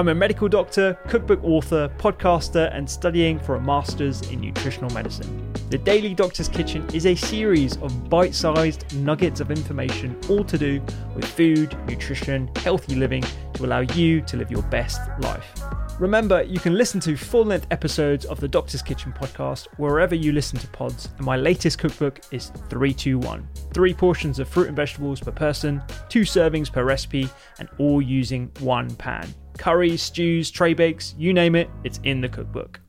I'm a medical doctor, cookbook author, podcaster, and studying for a master's in nutritional medicine. The Daily Doctor's Kitchen is a series of bite sized nuggets of information, all to do with food, nutrition, healthy living to allow you to live your best life. Remember, you can listen to full length episodes of the Doctor's Kitchen podcast wherever you listen to pods, and my latest cookbook is 321 three portions of fruit and vegetables per person, two servings per recipe, and all using one pan. Curries, stews, tray bakes, you name it, it's in the cookbook.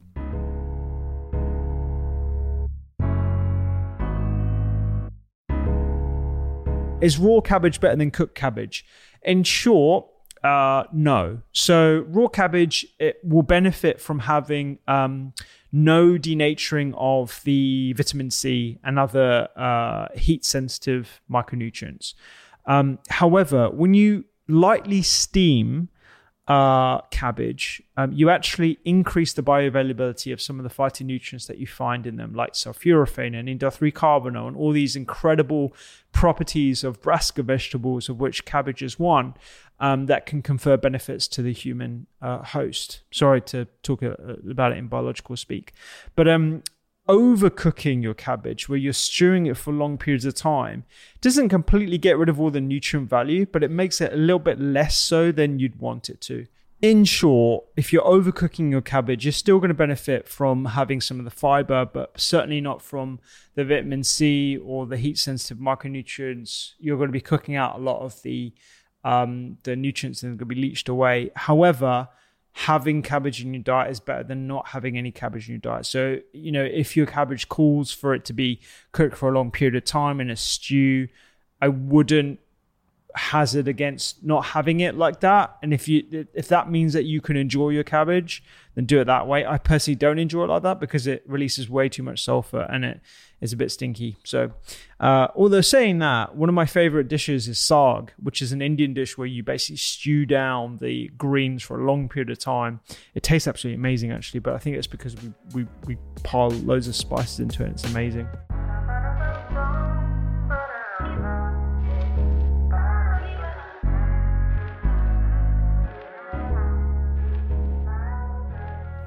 Is raw cabbage better than cooked cabbage? In short, uh, no. So raw cabbage it will benefit from having um, no denaturing of the vitamin C and other uh, heat-sensitive micronutrients. Um, however, when you lightly steam uh, cabbage, um, you actually increase the bioavailability of some of the phytonutrients that you find in them, like sulforaphane and indole-3-carbinol, and all these incredible properties of brassica vegetables, of which cabbage is one, um, that can confer benefits to the human uh, host. Sorry to talk uh, about it in biological speak, but um, overcooking your cabbage, where you're stewing it for long periods of time, doesn't completely get rid of all the nutrient value, but it makes it a little bit less so than you'd want it to. In short, if you're overcooking your cabbage, you're still going to benefit from having some of the fiber, but certainly not from the vitamin C or the heat sensitive micronutrients. You're going to be cooking out a lot of the um, the nutrients that are going to be leached away. However, having cabbage in your diet is better than not having any cabbage in your diet. So, you know, if your cabbage calls for it to be cooked for a long period of time in a stew, I wouldn't hazard against not having it like that. And if you if that means that you can enjoy your cabbage then do it that way. I personally don't enjoy it like that because it releases way too much sulfur and it is a bit stinky. So uh, although saying that one of my favorite dishes is saag which is an indian dish where you basically stew down the greens for a long period of time. It tastes absolutely amazing actually but i think it's because we we, we pile loads of spices into it. It's amazing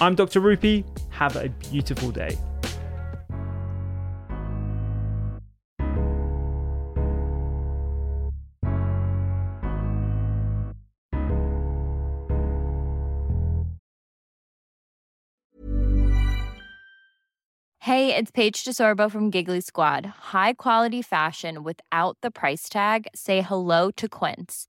I'm Dr. Rupy. Have a beautiful day. Hey, it's Paige DeSorbo from Giggly Squad. High quality fashion without the price tag? Say hello to Quince.